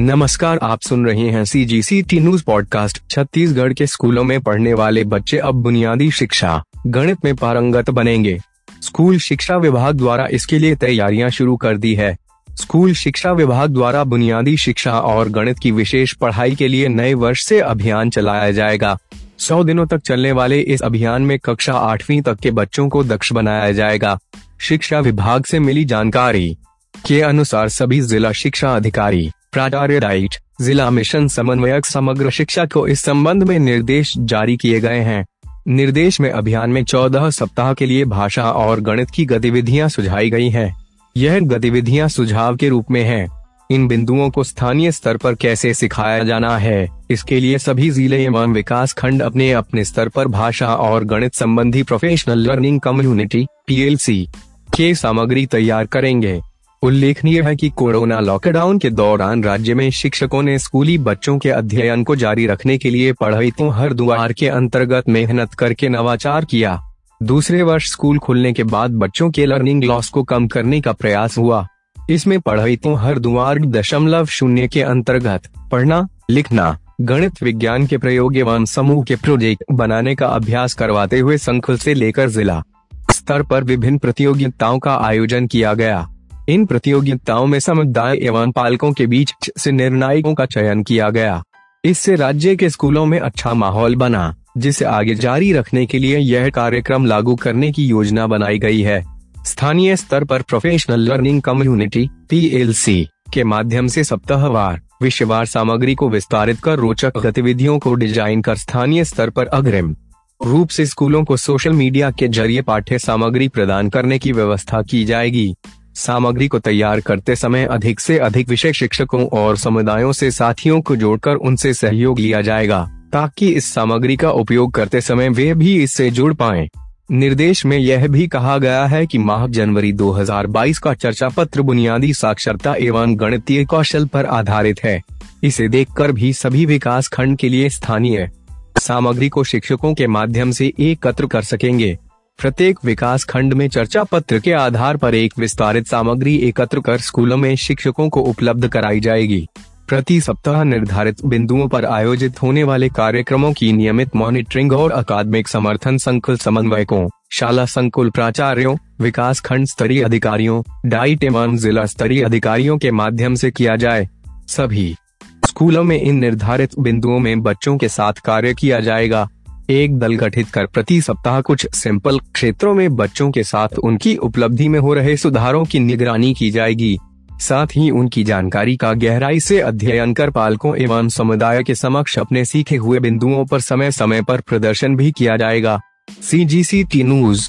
नमस्कार, आप सुन रहे हैं C G C T news podcast Chhattisgarh के स्कूलों में पढ़ने वाले बच्चे अब बुनियादी शिक्षा, गणित में पारंगत बनेंगे। स्कूल शिक्षा विभाग द्वारा इसके लिए तैयारियाँ शुरू कर दी है। स्कूल शिक्षा विभाग द्वारा बुनियादी शिक्षा और गणित की विशेष पढ़ाई के लिए नए वर्ष से अभियान चलाया जाएगा। सौ दिनों तक चलने वाले इस अभियान में कक्षा आठवीं तक के बच्चों को दक्ष बनाया जाएगा। शिक्षा विभाग से मिली जानकारी के अनुसार सभी जिला शिक्षा अधिकारी प्राचार्य डाइट जिला मिशन समन्वयक समग्र शिक्षा को इस संबंध में निर्देश जारी किए गए हैं निर्देश में अभियान में चौदह सप्ताह के लिए भाषा और गणित की गतिविधियाँ सुझाई गई हैं। यह गतिविधियाँ सुझाव के रूप में हैं। इन बिंदुओं को स्थानीय स्तर पर कैसे सिखाया जाना है, इसके लिए सभी ज़िले एवं विकास खंड अपने अपने स्तर पर भाषा और गणित संबंधी प्रोफेशनल लर्निंग कम्युनिटी पीएलसी के सामग्री तैयार करेंगे उल्लेखनीय है कि कोरोना लॉकडाउन के दौरान राज्य में शिक्षकों ने स्कूली बच्चों के अध्ययन को जारी रखने के लिए पढ़ाई तो हर द्वार के अंतर्गत मेहनत करके नवाचार किया। दूसरे वर्ष स्कूल खुलने के बाद बच्चों के लर्निंग लॉस को कम करने का प्रयास हुआ। इसमें पढ़ाई तो हर द्वार दशमलव शून्य के अंतर्गत पढ़ना, लिखना, गणित विज्ञान के प्रयोग एवं समूह के प्रोजेक्ट बनाने का अभ्यास करवाते हुए संकुल से लेकर जिला स्तर पर विभिन्न प्रतियोगिताओं का आयोजन किया गया। इन प्रतियोगिताओं में समुदाय एवं पालकों के बीच से निर्णायकों का चयन किया गया। इससे राज्य के स्कूलों में अच्छा माहौल बना, जिसे आगे जारी रखने के लिए यह कार्यक्रम लागू करने की योजना बनाई गई है। स्थानीय स्तर पर प्रोफेशनल लर्निंग कम्युनिटी पीएलसी के माध्यम से सप्ताहवार विषयवार सामग्री को विस्तारित कर रोचक गतिविधियों को डिज़ाइन कर स्थानीय स्तर पर अग्रिम रूप से स्कूलों को सोशल मीडिया के ज़रिए पाठ्य सामग्री प्रदान करने की व्यवस्था की जाएगी। सामग्री को तैयार करते समय अधिक से अधिक विषय शिक्षकों और समुदायों से साथियों को जोड़कर उनसे सहयोग लिया जाएगा, ताकि इस सामग्री का उपयोग करते समय वे भी इससे जुड़ पाएँ। निर्देश में यह भी कहा गया है कि माह जनवरी 2022 का चर्चा पत्र बुनियादी साक्षरता एवं गणितीय कौशल पर आधारित है इसे देखकर भी सभी विकास खंड के लिए स्थानीय सामग्री को शिक्षकों के माध्यम से एकत्र कर सकेंगे प्रत्येक विकास खंड में चर्चा पत्र के आधार पर एक विस्तारित सामग्री एकत्र कर स्कूलों में शिक्षकों को उपलब्ध कराई जाएगी। प्रति सप्ताह निर्धारित बिंदुओं पर आयोजित होने वाले कार्यक्रमों की नियमित मॉनिटरिंग और अकादमिक समर्थन संकुल समन्वयकों, शाला संकुल प्राचार्यों, विकास खंड स्तरीय अधिकारियों डाइट एवं जिला स्तरीय अधिकारियों के माध्यम से किया जाए। सभी स्कूलों में इन निर्धारित बिंदुओं में बच्चों के साथ कार्य किया जाएगा। एक दल गठित कर प्रति सप्ताह कुछ सैंपल क्षेत्रों में बच्चों के साथ उनकी उपलब्धि में हो रहे सुधारों की निगरानी की जाएगी। साथ ही उनकी जानकारी का गहराई से अध्ययन कर पालकों एवं समुदाय के समक्ष अपने सीखे हुए बिंदुओं पर समय समय पर प्रदर्शन भी किया जाएगा। सी जी सी टी न्यूज़